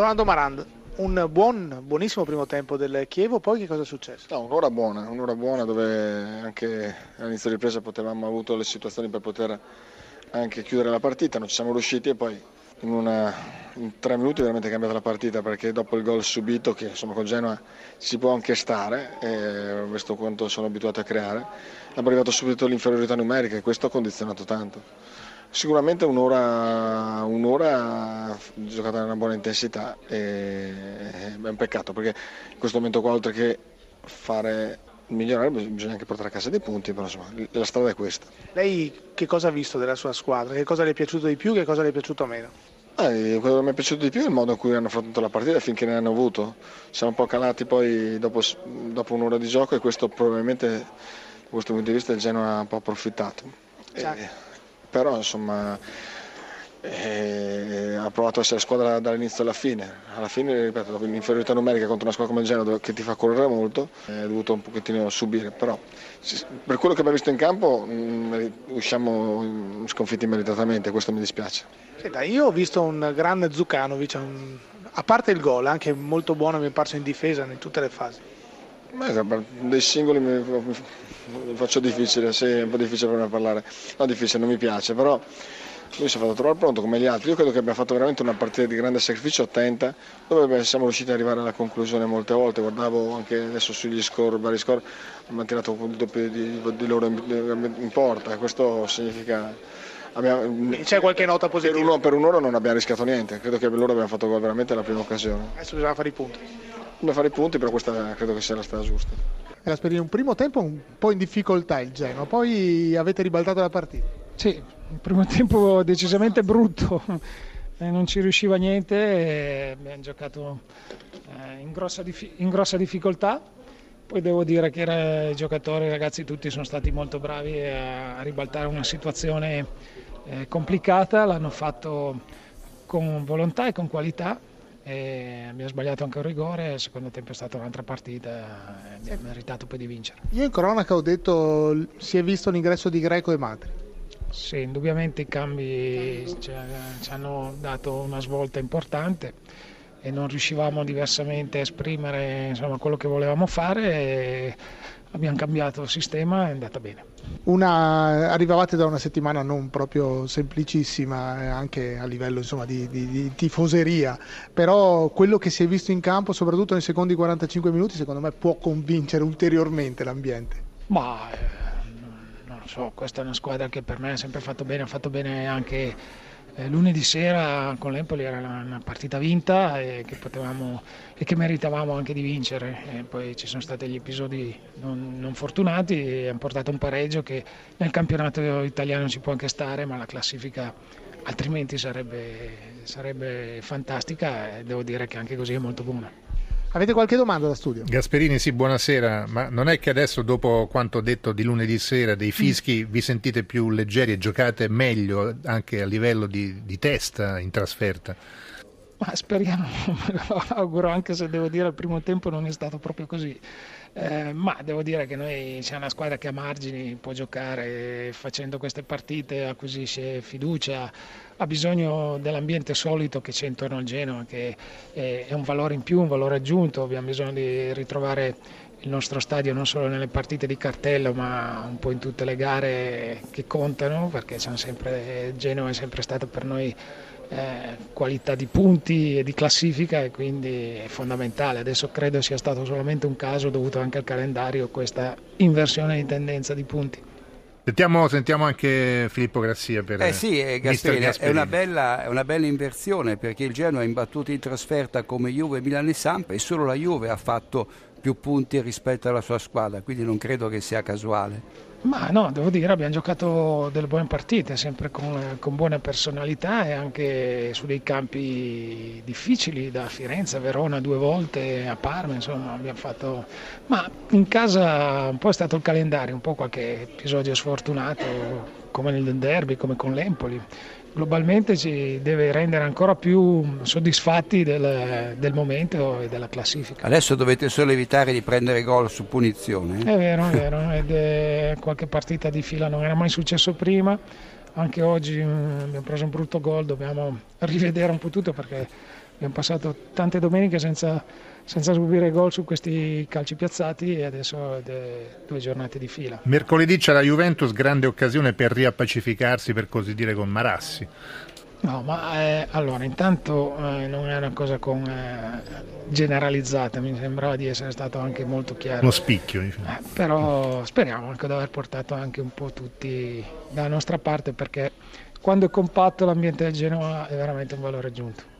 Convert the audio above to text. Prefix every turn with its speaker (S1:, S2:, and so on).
S1: Ronaldo Marand, un buon, buonissimo primo tempo del Chievo, poi che cosa è successo?
S2: No, un'ora buona, un'ora buona dove anche all'inizio di ripresa potevamo avuto le situazioni per poter anche chiudere la partita, non ci siamo riusciti e poi in, una, in tre minuti veramente è cambiata la partita perché dopo il gol subito, che insomma con Genoa si può anche stare, eh, visto quanto sono abituato a creare, abbiamo arrivato subito l'inferiorità numerica e questo ha condizionato tanto. Sicuramente un'ora, un'ora giocata in una buona intensità e è un peccato perché in questo momento qua oltre che fare migliorare bisogna anche portare a casa dei punti, però insomma la strada è questa.
S1: Lei che cosa ha visto della sua squadra? Che cosa le è piaciuto di più, che cosa le è piaciuto meno?
S2: Eh, quello che mi è piaciuto di più è il modo in cui hanno affrontato la partita finché ne hanno avuto. Siamo un po' calati poi dopo, dopo un'ora di gioco e questo probabilmente da questo punto di vista il Genoa ha un po' approfittato. Eh, però insomma eh, ha provato a essere squadra dall'inizio alla fine. Alla fine, ripeto, dopo l'inferiorità numerica contro una squadra come il Genoa che ti fa correre molto, è dovuto un pochettino subire, però per quello che abbiamo visto in campo mm, usciamo sconfitti meritatamente, questo mi dispiace.
S1: Senta, io ho visto un grande Zucanovic, un... a parte il gol, anche molto buono mi è parso in difesa in tutte le fasi.
S2: Beh, dei singoli mi faccio difficile, sì, è un po' difficile per me parlare. No, difficile, non mi piace, però lui si è fatto trovare pronto come gli altri. Io credo che abbia fatto veramente una partita di grande sacrificio, attenta, dove siamo riusciti ad arrivare alla conclusione molte volte. Guardavo anche adesso sugli score, vari score, abbiamo tirato un doppio di, di loro in, in porta. Questo significa
S1: Abbiamo, C'è qualche nota positiva?
S2: Per, uno, per, un'ora non abbiamo rischiato niente, credo che loro abbiamo fatto veramente la prima occasione.
S1: Adesso bisogna fare i punti.
S2: Bisogna fare i punti, però questa credo che sia la strada giusta.
S1: Gasperini, un primo tempo un po' in difficoltà il Genoa, poi avete ribaltato la partita.
S3: Sì, il primo tempo decisamente brutto, non ci riusciva niente, abbiamo giocato eh, in grossa, in grossa difficoltà poi devo dire che i giocatori, i ragazzi tutti sono stati molto bravi a ribaltare una situazione eh, complicata, l'hanno fatto con volontà e con qualità. E abbiamo sbagliato anche un rigore, il secondo tempo è stata un'altra partita e abbiamo meritato poi di vincere.
S1: Io in cronaca ho detto si è visto l'ingresso di Greco e Matri.
S3: Sì, indubbiamente i cambi ci, ci hanno dato una svolta importante e non riuscivamo diversamente a esprimere insomma, quello che volevamo fare abbiamo cambiato il sistema e è andata bene.
S1: Una, arrivavate da una settimana non proprio semplicissima eh, anche a livello insomma, di, di, di, tifoseria, però quello che si è visto in campo soprattutto nei secondi 45 minuti secondo me può convincere ulteriormente l'ambiente.
S3: Ma eh, non lo so, questa è una squadra che per me ha sempre fatto bene, ha fatto bene anche eh, lunedì sera con l'Empoli era una partita vinta e che, potevamo, e che meritavamo anche di vincere. E poi ci sono stati gli episodi non, non fortunati e hanno portato un pareggio che nel campionato italiano ci può anche stare, ma la classifica altrimenti sarebbe, sarebbe fantastica e devo dire che anche così è molto buona.
S1: Avete qualche domanda da studio?
S4: Gasperini, sì, buonasera. Ma non è che adesso, dopo quanto detto di lunedì sera, dei fischi, mm. vi sentite più leggeri e giocate meglio anche a livello di, di testa in trasferta?
S3: Ma speriamo, me lo auguro, anche se devo dire al primo tempo non è stato proprio così. Eh, ma devo dire che noi siamo una squadra che a margini può giocare facendo queste partite, acquisisce fiducia, ha bisogno dell'ambiente solito che c'è intorno al Genoa, che è un valore in più, un valore aggiunto, abbiamo bisogno di ritrovare il nostro stadio non solo nelle partite di cartello ma un po' in tutte le gare che contano perché sempre, Genoa è sempre stato per noi eh, qualità di punti e di classifica e quindi è fondamentale. Adesso credo sia stato solamente un caso dovuto anche al calendario questa inversione di tendenza di punti.
S4: Sentiamo, sentiamo, anche Filippo Grassia per
S5: eh sì, eh, Gasperini, Gasperini. È, una bella, è, una bella, inversione perché il Genoa ha imbattuto in trasferta come Juve, Milan e Samp e solo la Juve ha fatto più punti rispetto alla sua squadra, quindi non credo che sia casuale.
S3: Ma no, devo dire, abbiamo giocato delle buone partite, sempre con, con buone personalità e anche su dei campi difficili, da Firenze a Verona due volte, a Parma, insomma, abbiamo fatto... Ma in casa un po' è stato il calendario, un po' qualche episodio sfortunato, come nel derby, come con l'Empoli globalmente ci deve rendere ancora più soddisfatti del, del, momento e della classifica.
S5: Adesso dovete solo evitare di prendere gol su punizione.
S3: È vero, è vero, ed è qualche partita di fila non era mai successo prima, anche oggi mm, abbiamo preso un brutto gol, dobbiamo rivedere un po' tutto perché Abbiamo passato tante domeniche senza, senza subire gol su questi calci piazzati e adesso due giornate di fila.
S4: Mercoledì c'è la Juventus, grande occasione per riappacificarsi, per così dire, con Marassi.
S3: No, ma eh, allora intanto eh, non è una cosa con, eh, generalizzata, mi sembrava di essere stato anche molto chiaro.
S4: Lo spicchio, diciamo.
S3: Eh, però speriamo anche di aver portato anche un po' tutti dalla nostra parte perché quando è compatto l'ambiente del Genoa è veramente un valore aggiunto.